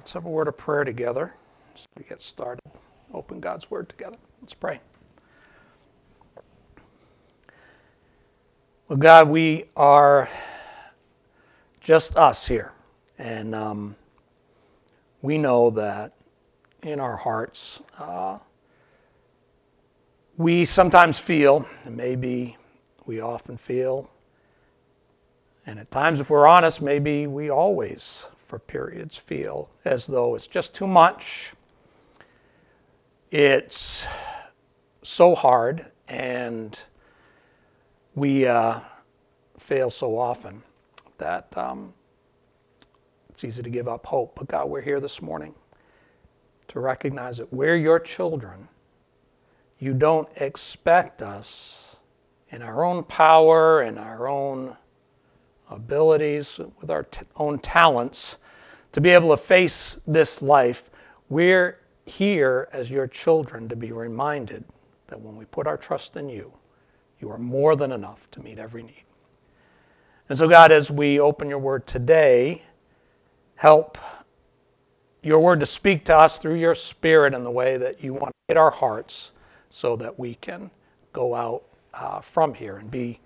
Let's have a word of prayer together as we get started. Open God's word together. Let's pray. Well, God, we are just us here. And um, we know that in our hearts, uh, we sometimes feel, and maybe we often feel, and at times, if we're honest, maybe we always, for periods, feel as though it's just too much. It's so hard, and we uh, fail so often that um, it's easy to give up hope. But God, we're here this morning to recognize that we're your children. You don't expect us in our own power and our own abilities, with our t- own talents, to be able to face this life. We're here as your children to be reminded that when we put our trust in you, you are more than enough to meet every need. And so, God, as we open your word today, help your word to speak to us through your spirit in the way that you want to hit our hearts so that we can go out uh, from here and be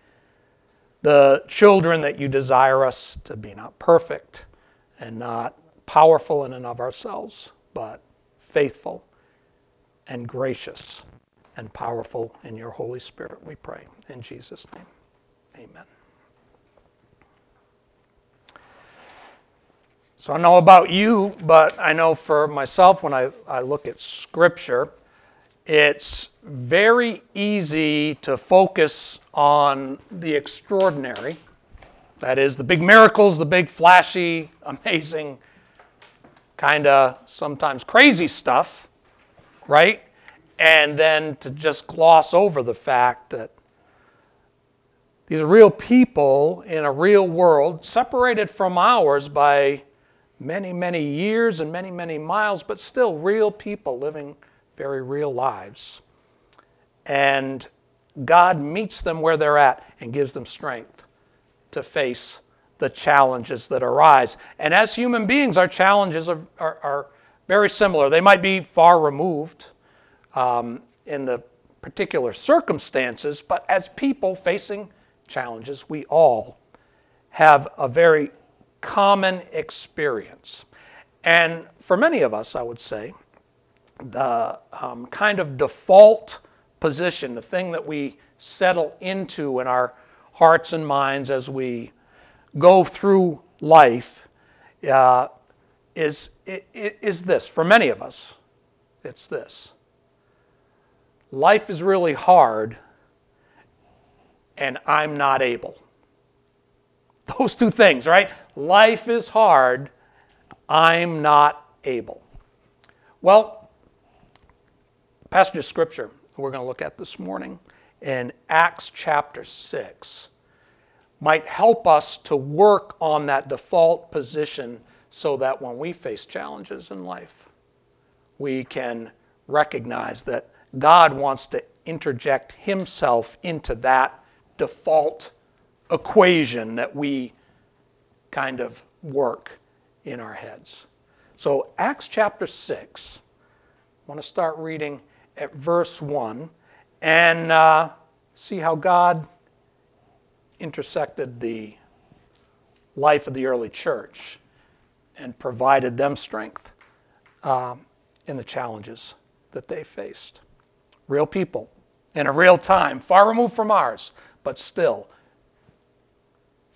the children that you desire us to be not perfect and not powerful in and of ourselves, but faithful and gracious and powerful in your Holy Spirit, we pray. In Jesus' name, amen. So I know about you, but I know for myself when I, I look at Scripture, it's very easy to focus on the extraordinary. That is, the big miracles, the big, flashy, amazing, kind of sometimes crazy stuff, right? And then to just gloss over the fact that these are real people in a real world, separated from ours by many, many years and many, many miles, but still real people living very real lives. And God meets them where they're at and gives them strength to face the challenges that arise. And as human beings, our challenges are, are, are very similar. They might be far removed um, in the particular circumstances, but as people facing challenges, we all have a very common experience. And for many of us, I would say, the um, kind of default position, the thing that we settle into in our hearts and minds as we go through life, uh, is, is this. For many of us, it's this. Life is really hard, and I'm not able. Those two things, right? Life is hard. I'm not able. Well, passage of scripture we're going to look at this morning in Acts chapter 6 might help us to work on that default position so that when we face challenges in life, we can recognize that God wants to interject Himself into that default equation that we kind of work in our heads. So, Acts chapter 6, I want to start reading at verse 1 and uh, see how God intersected the life of the early church and provided them strength uh, in the challenges that they faced. Real people in a real time, far removed from ours, but still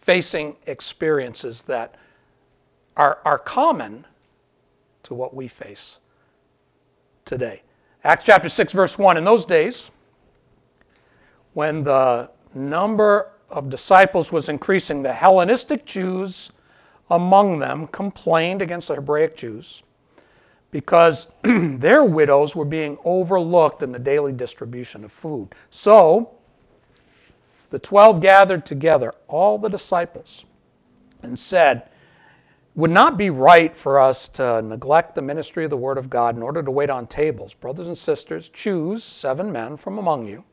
facing experiences that are, are common to what we face today. Acts chapter 6, verse 1. In those days, when the number of disciples was increasing, the Hellenistic Jews among them complained against the Hebraic Jews because their widows were being overlooked in the daily distribution of food. So, the twelve gathered together, all the disciples, and said, would not be right for us to neglect the ministry of the Word of God in order to wait on tables. Brothers and sisters, choose seven men from among you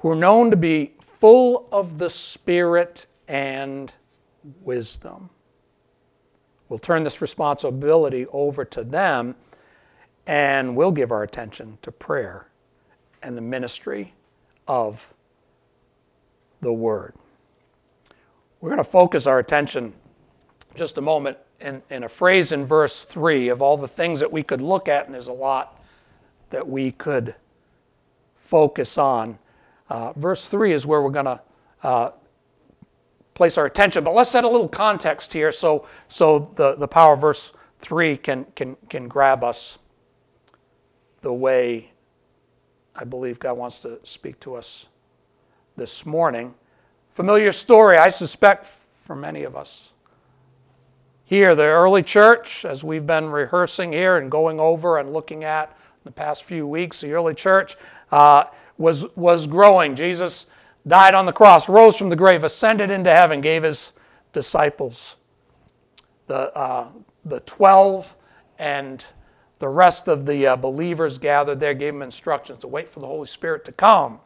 who are known to be full of the Spirit and wisdom. We'll turn this responsibility over to them and we'll give our attention to prayer and the ministry of the Word. We're going to focus our attention just a moment in, in a phrase in verse 3 of all the things that we could look at, and there's a lot that we could focus on. Uh, verse 3 is where we're going to uh, place our attention. But let's set a little context here so, so the, the power of verse 3 can, can, can grab us the way I believe God wants to speak to us this morning. Familiar story, I suspect, for many of us. Here, the early church, as we've been rehearsing here and going over and looking at the past few weeks, the early church uh, was, was growing. Jesus died on the cross, rose from the grave, ascended into heaven, gave his disciples the, uh, the 12 and the rest of the uh, believers gathered there, gave them instructions to wait for the Holy Spirit to come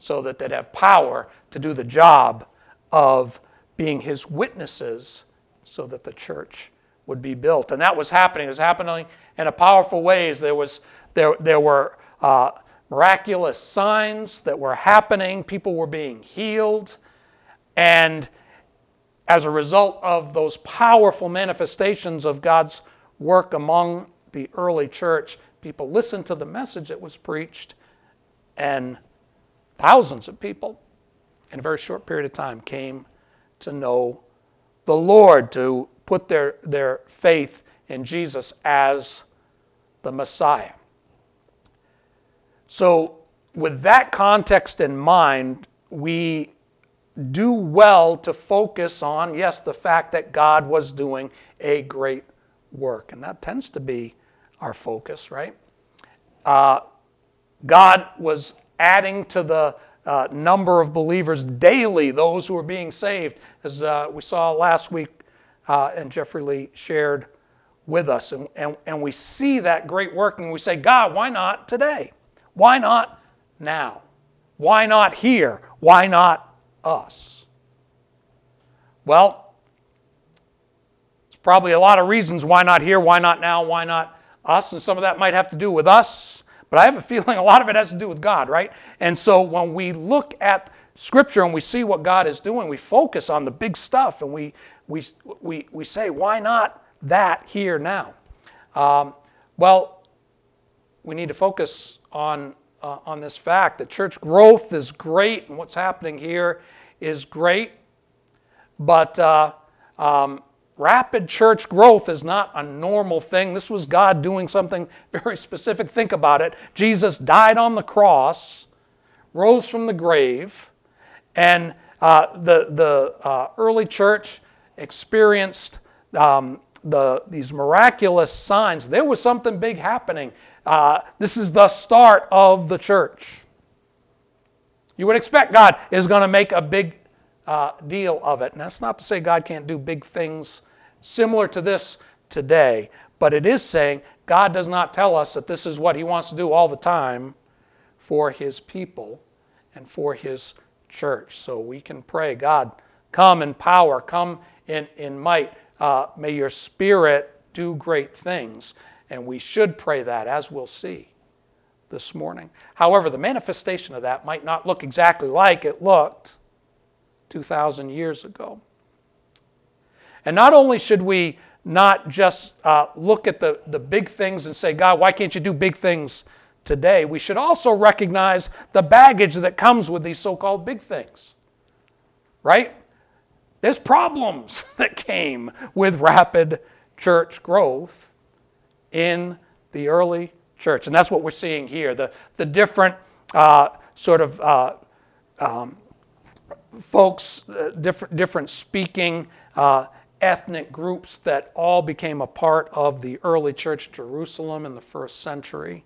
so that they'd have power to do the job of being his witnesses so that the church would be built. And that was happening. It was happening in a powerful ways. There, was, there, there were uh, miraculous signs that were happening. People were being healed. And as a result of those powerful manifestations of God's work among the early church, people listened to the message that was preached, and thousands of people in a very short period of time came to know the Lord, to put their, their faith in Jesus as the Messiah. So, with that context in mind, we do well to focus on, yes, the fact that God was doing a great work. And that tends to be our focus, right? Uh, God was adding to the uh, number of believers daily, those who are being saved, as uh, we saw last week uh, and Jeffrey Lee shared with us. And, and, and we see that great work and we say, God, why not today? Why not now? Why not here? Why not us? Well, there's probably a lot of reasons why not here, why not now, why not us, and some of that might have to do with us, but I have a feeling a lot of it has to do with God, right? And so when we look at Scripture and we see what God is doing, we focus on the big stuff and we, we, we, we say, why not that here now? Um, well, we need to focus on, uh, on this fact that church growth is great and what's happening here is great, but uh, um, Rapid church growth is not a normal thing. This was God doing something very specific. Think about it. Jesus died on the cross, rose from the grave, and uh, the, the uh, early church experienced um, the, these miraculous signs. There was something big happening. Uh, this is the start of the church. You would expect God is going to make a big uh, deal of it. And that's not to say God can't do big things similar to this today, but it is saying God does not tell us that this is what He wants to do all the time for His people and for His church. So we can pray, God, come in power, come in, in might. Uh, may your Spirit do great things. And we should pray that, as we'll see this morning. However, the manifestation of that might not look exactly like it looked 2,000 years ago. And not only should we not just uh, look at the, the big things and say, God, why can't you do big things today? We should also recognize the baggage that comes with these so called big things. Right? There's problems that came with rapid church growth in the early church. And that's what we're seeing here. The, the different uh, sort of uh, um, folks, uh, different, different speaking uh, ethnic groups that all became a part of the early church. Jerusalem in the first century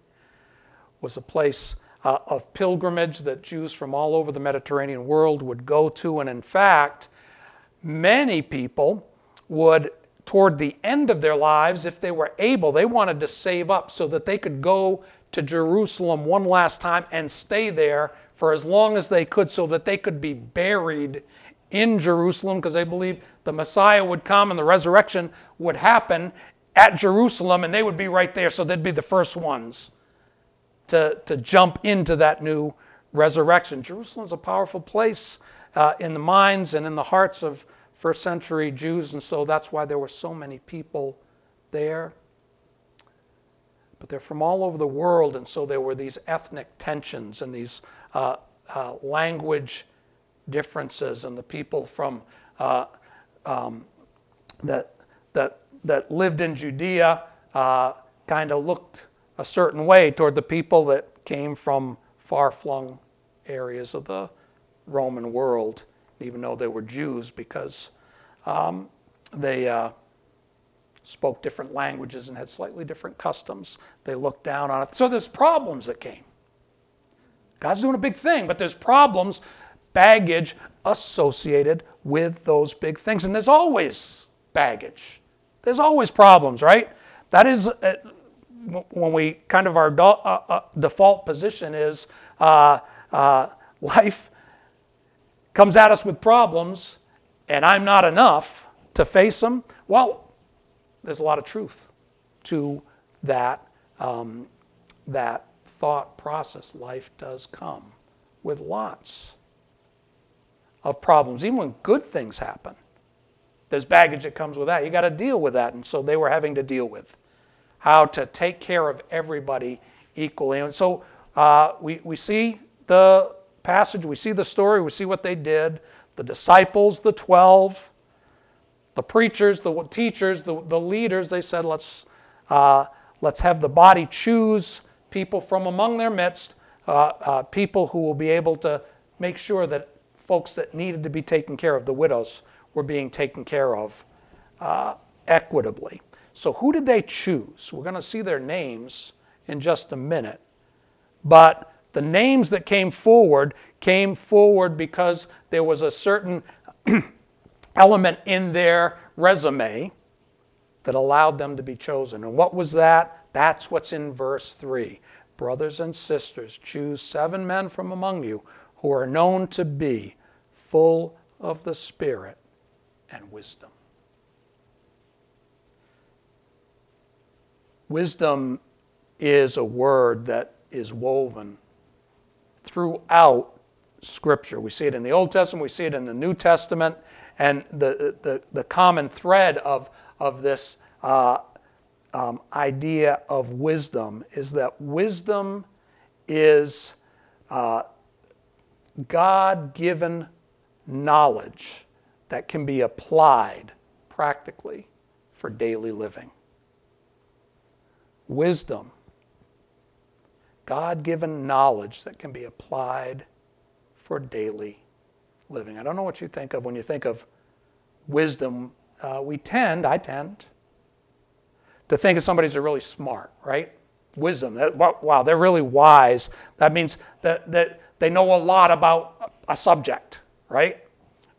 was a place uh, of pilgrimage that Jews from all over the Mediterranean world would go to. And in fact, many people would, toward the end of their lives, if they were able, they wanted to save up so that they could go to Jerusalem one last time and stay there for as long as they could so that they could be buried in Jerusalem because they believed the Messiah would come and the resurrection would happen at Jerusalem and they would be right there. So they'd be the first ones to, to jump into that new resurrection. Jerusalem's a powerful place uh, in the minds and in the hearts of first century Jews, and so that's why there were so many people there. But they're from all over the world, and so there were these ethnic tensions and these uh, uh, language differences, and the people from uh, um, that that that lived in Judea uh, kind of looked a certain way toward the people that came from far-flung areas of the Roman world, even though they were Jews, because um, they uh, spoke different languages and had slightly different customs. They looked down on it. So there's problems that came. God's doing a big thing, but there's problems, baggage associated with those big things. And there's always baggage. There's always problems, right? That is uh, when we kind of our do, uh, uh, default position is uh, uh, life comes at us with problems and I'm not enough to face them. Well, there's a lot of truth to that, um, that thought process. Life does come with lots of problems, even when good things happen. There's baggage that comes with that. You got to deal with that. And so they were having to deal with how to take care of everybody equally. And so uh, we, we see the passage, we see the story, we see what they did. The disciples, the 12, the preachers, the teachers, the, the leaders, they said, let's, uh, let's have the body choose people from among their midst, uh, uh, people who will be able to make sure that folks that needed to be taken care of, the widows, were being taken care of uh, equitably. So, who did they choose? We're going to see their names in just a minute. But the names that came forward came forward because there was a certain element in their resume that allowed them to be chosen. And what was that? That's what's in verse 3. Brothers and sisters, choose seven men from among you who are known to be full of the Spirit and wisdom. Wisdom is a word that is woven throughout Scripture. We see it in the Old Testament, we see it in the New Testament, and the, the, the common thread of, of this uh, um, idea of wisdom is that wisdom is uh, God given knowledge that can be applied practically for daily living. Wisdom, God given knowledge that can be applied for daily living. I don't know what you think of when you think of wisdom. Uh, we tend, I tend, to think of somebody as really smart, right? Wisdom. That, wow, they're really wise. That means that, that they know a lot about a subject, right?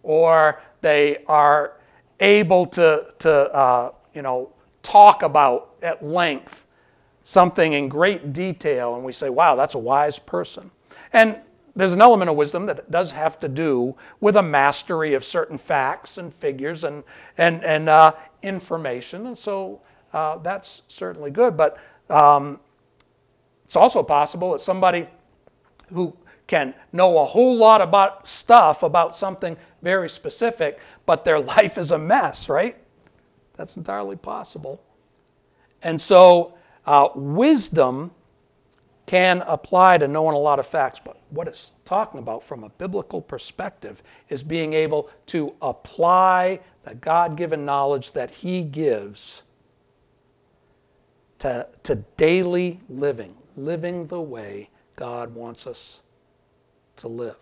Or they are able to, to uh, you know, talk about at length something in great detail, and we say, wow, that's a wise person. And there's an element of wisdom that does have to do with a mastery of certain facts and figures and, and, and uh, information. And so uh, that's certainly good. But um, it's also possible that somebody who can know a whole lot about stuff about something very specific, but their life is a mess, right? That's entirely possible. And so, uh, wisdom can apply to knowing a lot of facts, but what it's talking about from a biblical perspective is being able to apply the God given knowledge that He gives to, to daily living, living the way God wants us to live.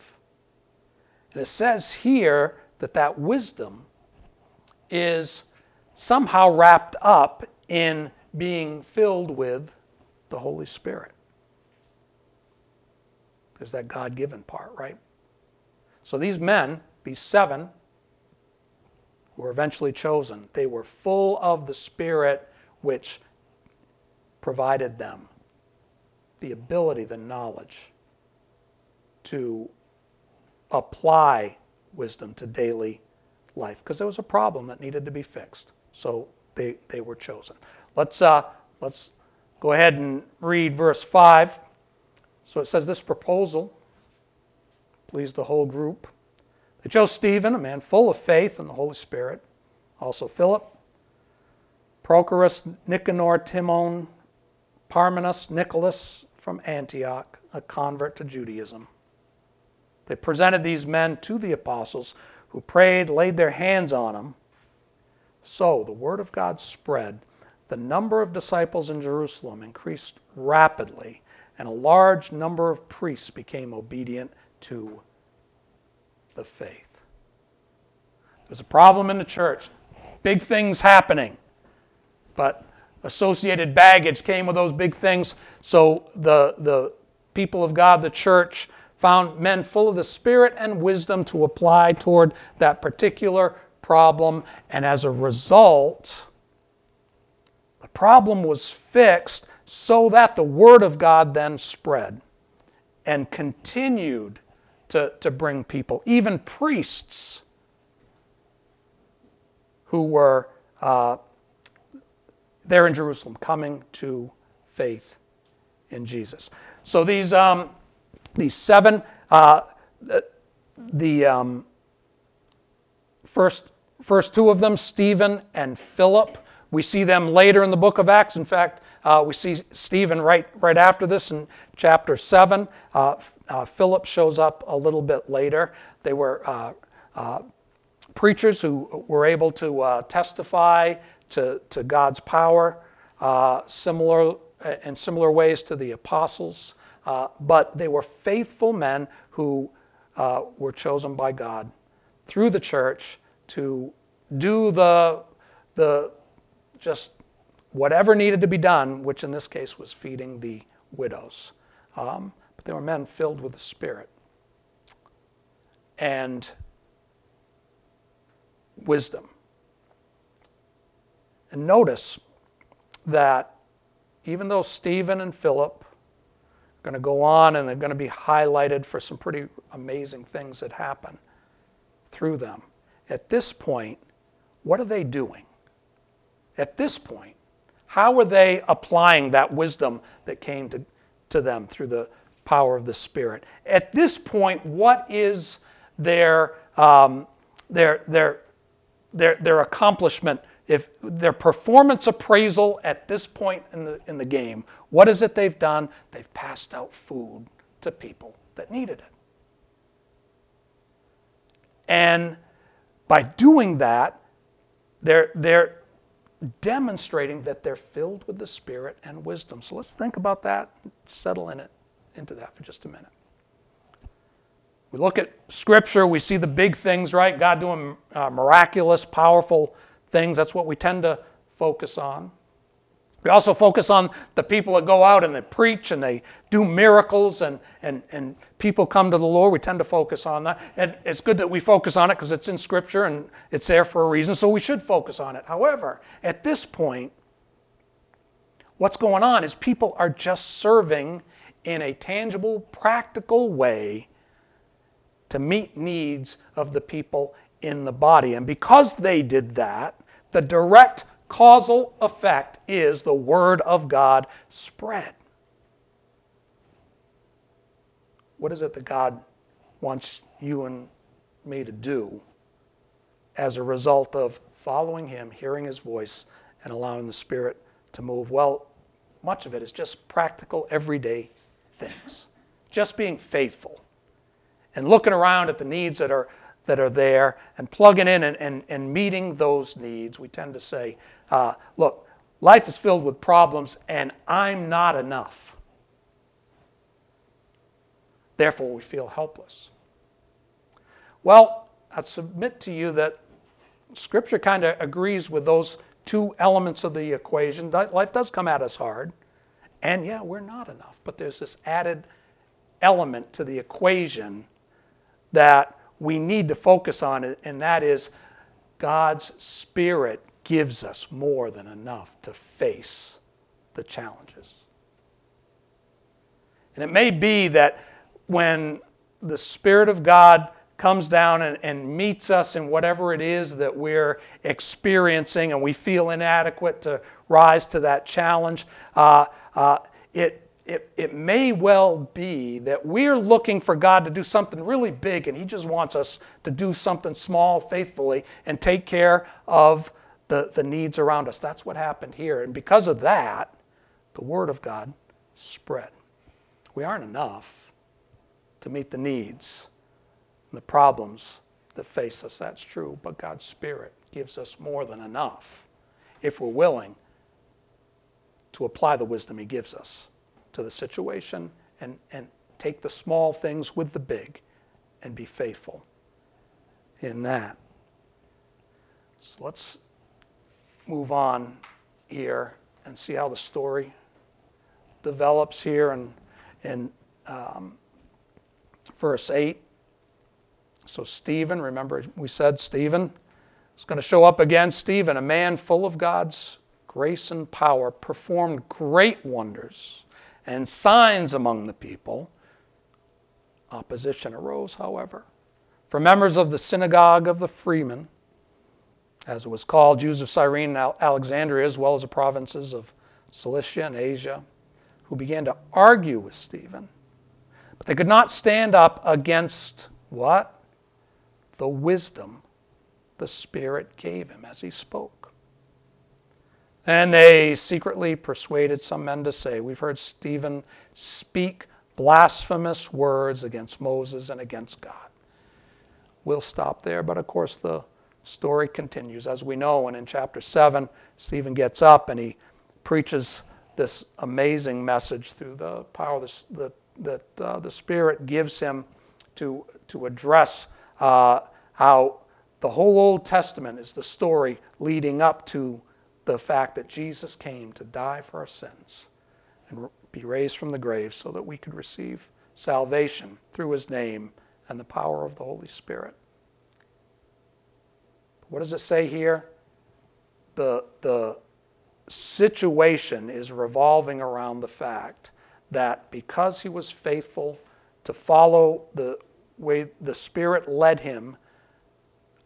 And it says here that that wisdom is somehow wrapped up in being filled with the Holy Spirit. There's that God given part, right? So these men, these seven, were eventually chosen. They were full of the Spirit which provided them the ability, the knowledge to apply wisdom to daily life because there was a problem that needed to be fixed. So they, they were chosen. Let's, uh, let's go ahead and read verse 5. So it says this proposal pleased the whole group. They chose Stephen, a man full of faith and the Holy Spirit, also Philip, Prochorus, Nicanor, Timon, Parmenas, Nicholas from Antioch, a convert to Judaism. They presented these men to the apostles, who prayed, laid their hands on them. So the word of God spread. The number of disciples in Jerusalem increased rapidly, and a large number of priests became obedient to the faith. There's a problem in the church, big things happening, but associated baggage came with those big things. So the, the people of God, the church, found men full of the Spirit and wisdom to apply toward that particular problem. And as a result, the problem was fixed so that the Word of God then spread and continued to, to bring people, even priests who were uh, there in Jerusalem coming to faith in Jesus. So these, um, these seven, uh, the, the um, first, first two of them, Stephen and Philip, we see them later in the book of Acts. In fact, uh, we see Stephen right, right after this in chapter 7. Uh, uh, Philip shows up a little bit later. They were uh, uh, preachers who were able to uh, testify to, to God's power, similar in similar ways to the apostles. but they were faithful men who were chosen by God through the church to do the, the just whatever needed to be done, which in this case was feeding the widows. Um, but they were men filled with the Spirit and wisdom. And notice that even though Stephen and Philip are going to go on and they're going to be highlighted for some pretty amazing things that happen through them, at this point, what are they doing? At this point, how are they applying that wisdom that came to, to them through the power of the Spirit? At this point, what is their, um, their, their, their, their accomplishment, if their performance appraisal at this point in the, in the game? What is it they've done? They've passed out food to people that needed it. And by doing that, they're, they're, demonstrating that they're filled with the Spirit and wisdom. So let's think about that, settle in it, into that for just a minute. We look at Scripture, we see the big things, right? God doing uh, miraculous, powerful things. That's what we tend to focus on. We also focus on the people that go out and they preach and they do miracles and, and, and people come to the Lord. We tend to focus on that. And it's good that we focus on it because it's in Scripture and it's there for a reason, so we should focus on it. However, at this point, what's going on is people are just serving in a tangible, practical way to meet needs of the people in the body. And because they did that, the direct causal effect is the Word of God spread. What is it that God wants you and me to do as a result of following Him, hearing His voice, and allowing the Spirit to move? Well, much of it is just practical, everyday things. Just being faithful and looking around at the needs that are, that are there and plugging in and, and, and meeting those needs. We tend to say, uh, look, life is filled with problems, and I'm not enough. Therefore, we feel helpless. Well, I submit to you that Scripture kind of agrees with those two elements of the equation. Life does come at us hard, and yeah, we're not enough. But there's this added element to the equation that we need to focus on, and that is God's Spirit gives us more than enough to face the challenges. And it may be that when the Spirit of God comes down and, and meets us in whatever it is that we're experiencing and we feel inadequate to rise to that challenge, uh, uh, it, it, it may well be that we're looking for God to do something really big and He just wants us to do something small faithfully and take care of the, the needs around us. That's what happened here. And because of that, the Word of God spread. We aren't enough to meet the needs and the problems that face us. That's true. But God's Spirit gives us more than enough if we're willing to apply the wisdom He gives us to the situation and, and take the small things with the big and be faithful in that. So let's move on here and see how the story develops here in, in um, verse 8. So, Stephen, remember we said Stephen is going to show up again. Stephen, a man full of God's grace and power, performed great wonders and signs among the people. Opposition arose, however, from members of the synagogue of the freemen, as it was called, Jews of Cyrene and Alexandria, as well as the provinces of Cilicia and Asia, who began to argue with Stephen. But they could not stand up against what? The wisdom the Spirit gave him as he spoke. And they secretly persuaded some men to say, We've heard Stephen speak blasphemous words against Moses and against God. We'll stop there, but of course, the story continues. As we know, and in chapter 7, Stephen gets up and he preaches this amazing message through the power the, that uh, the Spirit gives him to, to address uh, how the whole Old Testament is the story leading up to the fact that Jesus came to die for our sins and be raised from the grave so that we could receive salvation through his name and the power of the Holy Spirit. What does it say here? The, the situation is revolving around the fact that because he was faithful to follow the way the Spirit led him,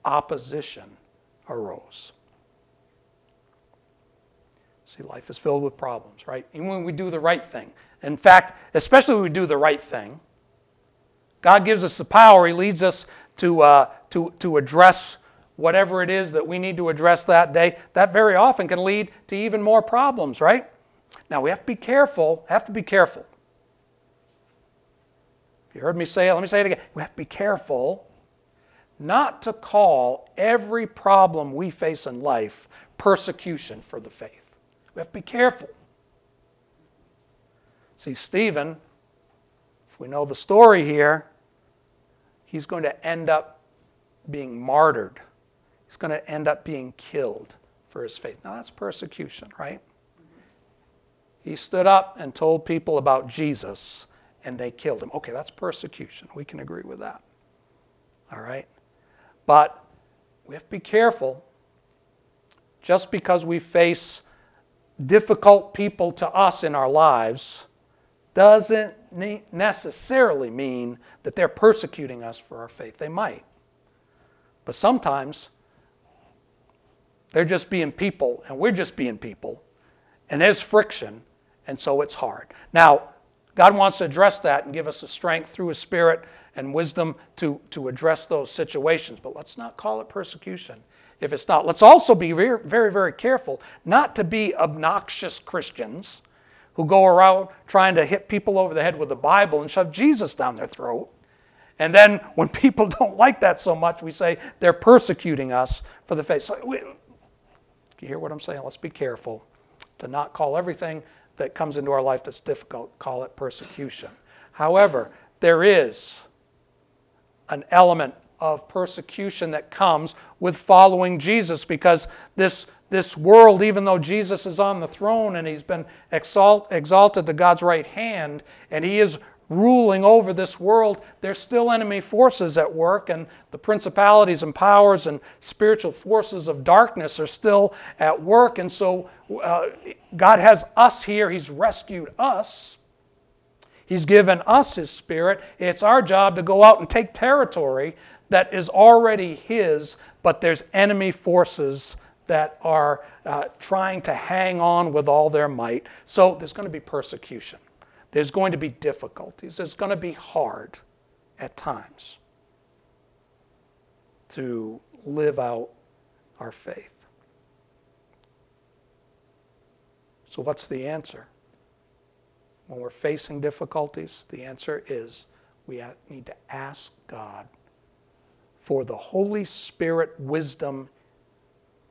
opposition arose. See, life is filled with problems, right? Even when we do the right thing. In fact, especially when we do the right thing, God gives us the power. He leads us to, uh, to, to address whatever it is that we need to address that day. That very often can lead to even more problems, right? Now, we have to be careful, have to be careful. You heard me say it, let me say it again. We have to be careful not to call every problem we face in life persecution for the faith. We have to be careful. See, Stephen, if we know the story here, he's going to end up being martyred. He's going to end up being killed for his faith. Now, that's persecution, right? He stood up and told people about Jesus, and they killed him. Okay, that's persecution. We can agree with that. All right? But we have to be careful. Just because we face difficult people to us in our lives doesn't necessarily mean that they're persecuting us for our faith. They might. But sometimes they're just being people and we're just being people. And there's friction, and so it's hard. Now, God wants to address that and give us the strength through His Spirit and wisdom to, to address those situations. But let's not call it persecution if it's not. Let's also be very, very, very careful not to be obnoxious Christians who go around trying to hit people over the head with the Bible and shove Jesus down their throat. And then when people don't like that so much, we say they're persecuting us for the faith. So we, you hear what I'm saying? Let's be careful to not call everything that comes into our life that's difficult, call it persecution. However, there is an element of persecution that comes with following Jesus because this, this world, even though Jesus is on the throne and he's been exalt, exalted to God's right hand and he is ruling over this world, there's still enemy forces at work, and the principalities and powers and spiritual forces of darkness are still at work. And so uh, God has us here, He's rescued us. He's given us His Spirit. It's our job to go out and take territory that is already his, but there's enemy forces that are uh, trying to hang on with all their might. So there's going to be persecution. There's going to be difficulties. It's going to be hard at times to live out our faith. So, what's the answer? When we're facing difficulties, the answer is we need to ask God for the Holy Spirit wisdom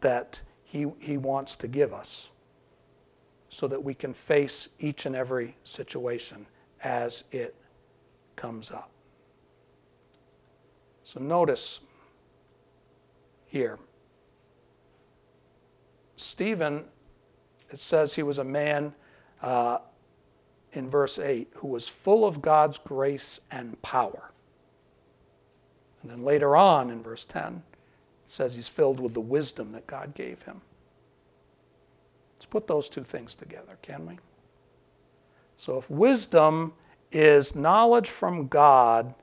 that he, he wants to give us so that we can face each and every situation as it comes up. So notice here, Stephen, it says he was a man uh, in verse 8 who was full of God's grace and power. And then later on in verse 10, it says he's filled with the wisdom that God gave him. Let's put those two things together, can we? So if wisdom is knowledge from God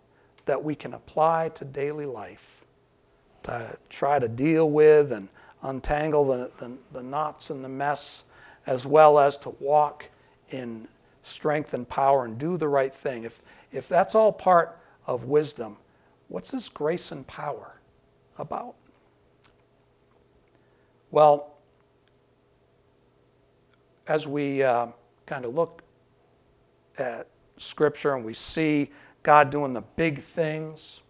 that we can apply to daily life, to try to deal with and untangle the, the, the knots and the mess, as well as to walk in strength and power and do the right thing. If, if that's all part of wisdom, what's this grace and power about? Well, as we uh, kind of look at Scripture and we see God doing the big things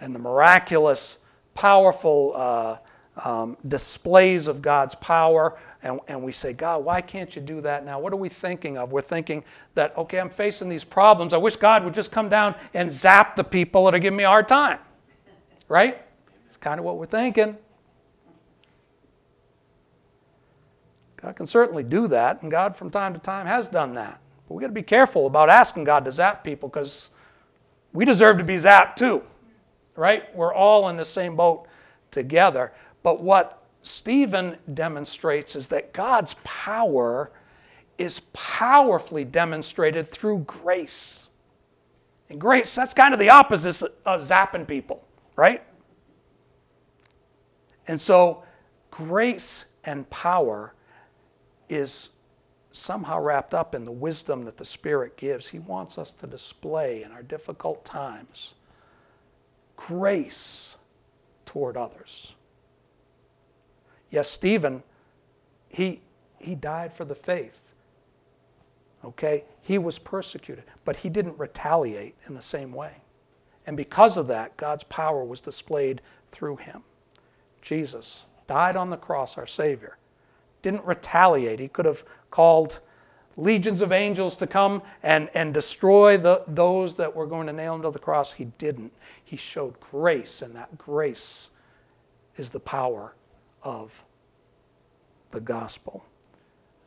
and the miraculous, powerful uh, um, displays of God's power, and, and we say, God, why can't you do that now? What are we thinking of? We're thinking that, okay, I'm facing these problems. I wish God would just come down and zap the people that are giving me a hard time. Right? It's kind of what we're thinking. God can certainly do that, and God from time to time has done that. But we've got to be careful about asking God to zap people because we deserve to be zapped too, right? We're all in the same boat together. But what Stephen demonstrates is that God's power is powerfully demonstrated through grace. And grace, that's kind of the opposite of zapping people, right? And so, grace and power is somehow wrapped up in the wisdom that the Spirit gives. He wants us to display in our difficult times grace toward others. Yes, Stephen, he, he died for the faith. Okay? He was persecuted, but he didn't retaliate in the same way. And because of that, God's power was displayed through him. Jesus died on the cross, our Savior didn't retaliate. He could have called legions of angels to come and, and destroy the, those that were going to nail him to the cross. He didn't. He showed grace, and that grace is the power of the gospel.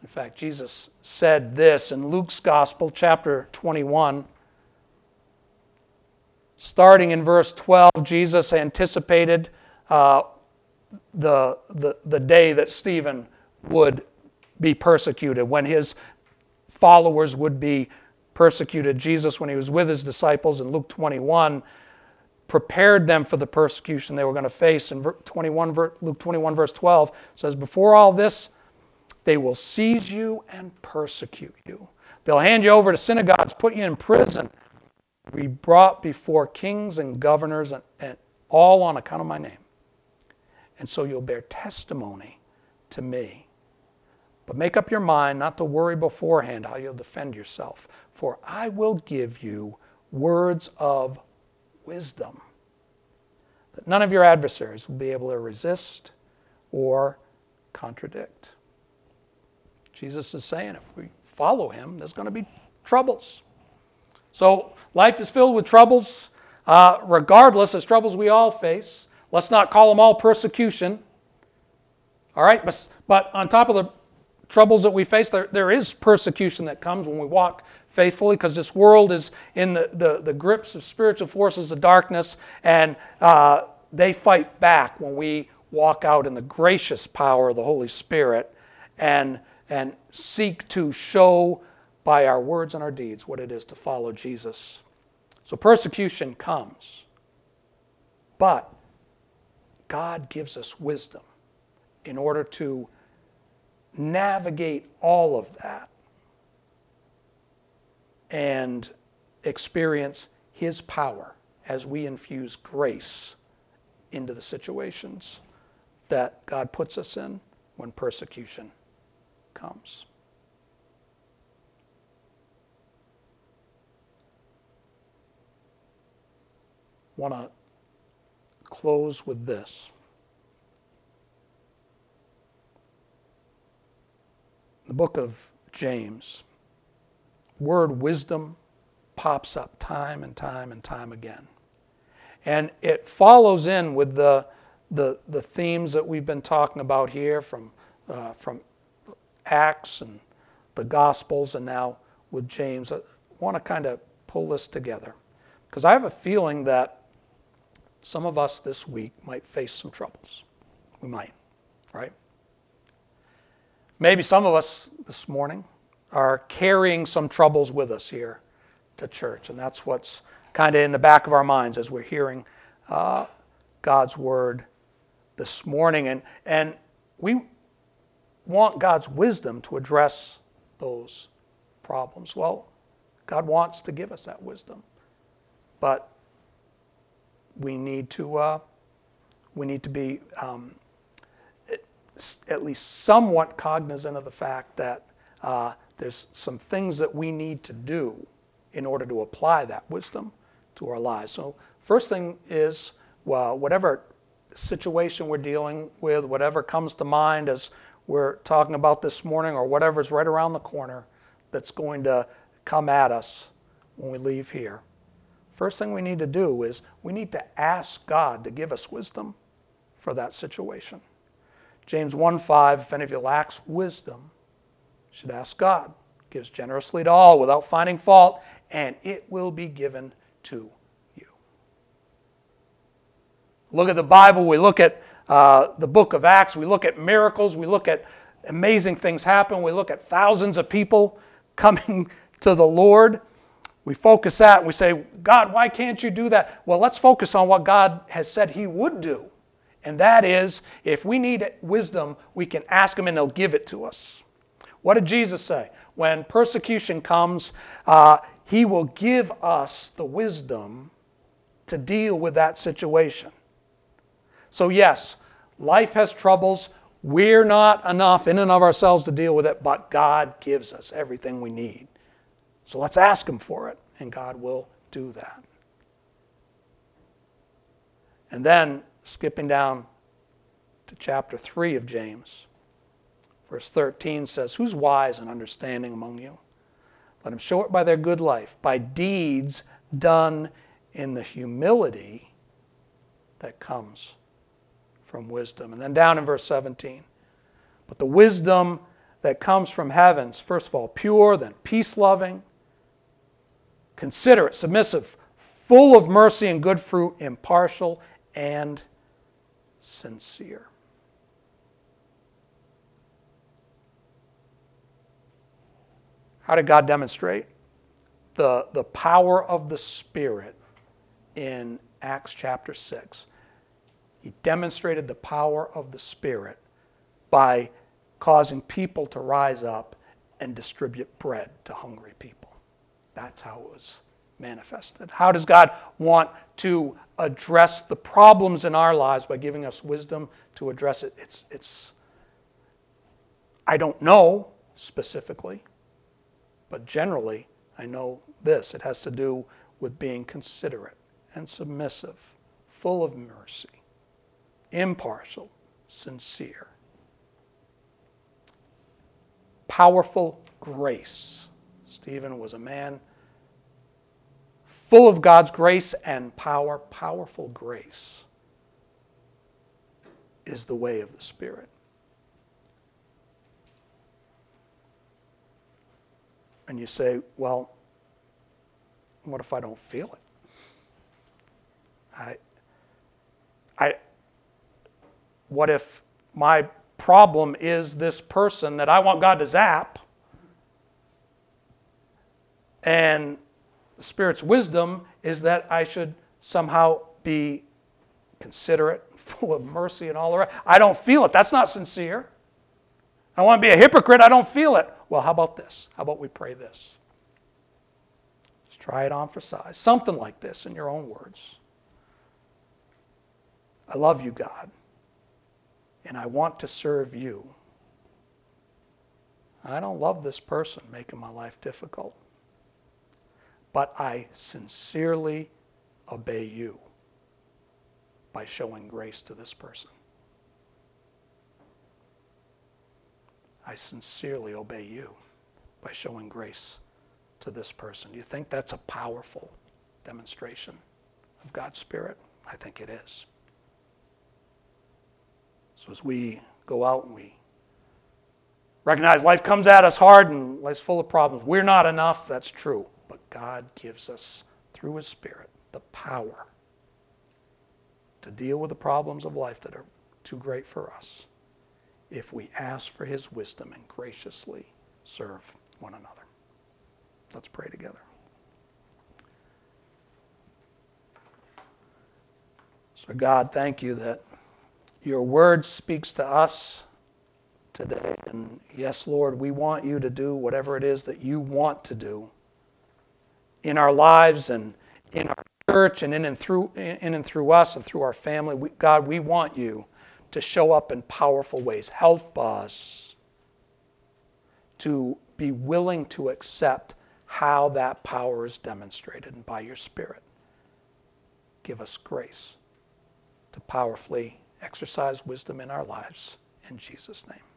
In fact, Jesus said this in Luke's Gospel, chapter 21. Starting in verse 12, Jesus anticipated uh, the, the, the day that Stephen would be persecuted, when his followers would be persecuted. Jesus, when he was with his disciples in Luke 21, prepared them for the persecution they were going to face. In 21, Luke 21, verse 12 says, Before all this, they will seize you and persecute you. They'll hand you over to synagogues, put you in prison, be brought before kings and governors, and, and all on account of my name. And so you'll bear testimony to me. But make up your mind not to worry beforehand how you'll defend yourself, for I will give you words of wisdom that none of your adversaries will be able to resist or contradict. Jesus is saying if we follow him, there's going to be troubles. So life is filled with troubles, uh, regardless, as troubles we all face. Let's not call them all persecution. All right, but, but on top of the troubles that we face, there, there is persecution that comes when we walk faithfully because this world is in the, the, the, grips of spiritual forces of darkness and uh, they fight back when we walk out in the gracious power of the Holy Spirit and, and seek to show by our words and our deeds what it is to follow Jesus. So persecution comes. But God gives us wisdom in order to navigate all of that and experience His power as we infuse grace into the situations that God puts us in when persecution comes. Want to close with this. The book of James, word wisdom pops up time and time and time again. And it follows in with the, the, the themes that we've been talking about here from, uh, from Acts and the Gospels and now with James. I want to kind of pull this together because I have a feeling that some of us this week might face some troubles. We might, right? Maybe some of us this morning are carrying some troubles with us here to church, and that's what's kind of in the back of our minds as we're hearing uh, God's word this morning. And, and we want God's wisdom to address those problems. Well, God wants to give us that wisdom, but we need to uh, we need to be um, at least somewhat cognizant of the fact that uh, there's some things that we need to do in order to apply that wisdom to our lives. So, first thing is well, whatever situation we're dealing with, whatever comes to mind as we're talking about this morning, or whatever's right around the corner that's going to come at us when we leave here. First thing we need to do is we need to ask God to give us wisdom for that situation. James 1 5, if any of you lacks wisdom, should ask God. Gives generously to all without finding fault, and it will be given to you. Look at the Bible, we look at uh, the book of Acts, we look at miracles, we look at amazing things happen, we look at thousands of people coming to the Lord. We focus that and we say, God, why can't you do that? Well, let's focus on what God has said He would do. And that is, if we need wisdom, we can ask Him and He'll give it to us. What did Jesus say? When persecution comes, uh, He will give us the wisdom to deal with that situation. So, yes, life has troubles. We're not enough in and of ourselves to deal with it, but God gives us everything we need. So let's ask Him for it, and God will do that. And then, skipping down to chapter 3 of James, verse 13 says, Who's wise and understanding among you? Let them show it by their good life, by deeds done in the humility that comes from wisdom. And then down in verse 17. But the wisdom that comes from heavens, first of all, pure, then peace loving, considerate, submissive, full of mercy and good fruit, impartial and sincere. How did God demonstrate the, the power of the Spirit in Acts chapter 6? He demonstrated the power of the Spirit by causing people to rise up and distribute bread to hungry people. That's how it was manifested. How does God want to address the problems in our lives by giving us wisdom to address it? It's, it's I don't know specifically, but generally, I know this. It has to do with being considerate and submissive, full of mercy impartial, sincere. Powerful grace. Stephen was a man full of God's grace and power. Powerful grace is the way of the Spirit. And you say, well, what if I don't feel it? I, I, what if my problem is this person that I want God to zap? And the Spirit's wisdom is that I should somehow be considerate, full of mercy, and all the rest. I don't feel it. That's not sincere. I want to be a hypocrite. I don't feel it. Well, how about this? How about we pray this? Let's try it on for size. Something like this in your own words. I love you, God, and I want to serve you. I don't love this person making my life difficult, but I sincerely obey you by showing grace to this person. I sincerely obey you by showing grace to this person. Do you think that's a powerful demonstration of God's Spirit? I think it is. So as we go out and we recognize life comes at us hard and life's full of problems, we're not enough, that's true. But God gives us, through His Spirit, the power to deal with the problems of life that are too great for us if we ask for His wisdom and graciously serve one another. Let's pray together. So, God, thank you that your word speaks to us today. And yes, Lord, we want you to do whatever it is that you want to do in our lives and in our church and in and through, in and through us and through our family. We, God, we want you to show up in powerful ways. Help us to be willing to accept how that power is demonstrated and by your Spirit. Give us grace to powerfully exercise wisdom in our lives. In Jesus' name.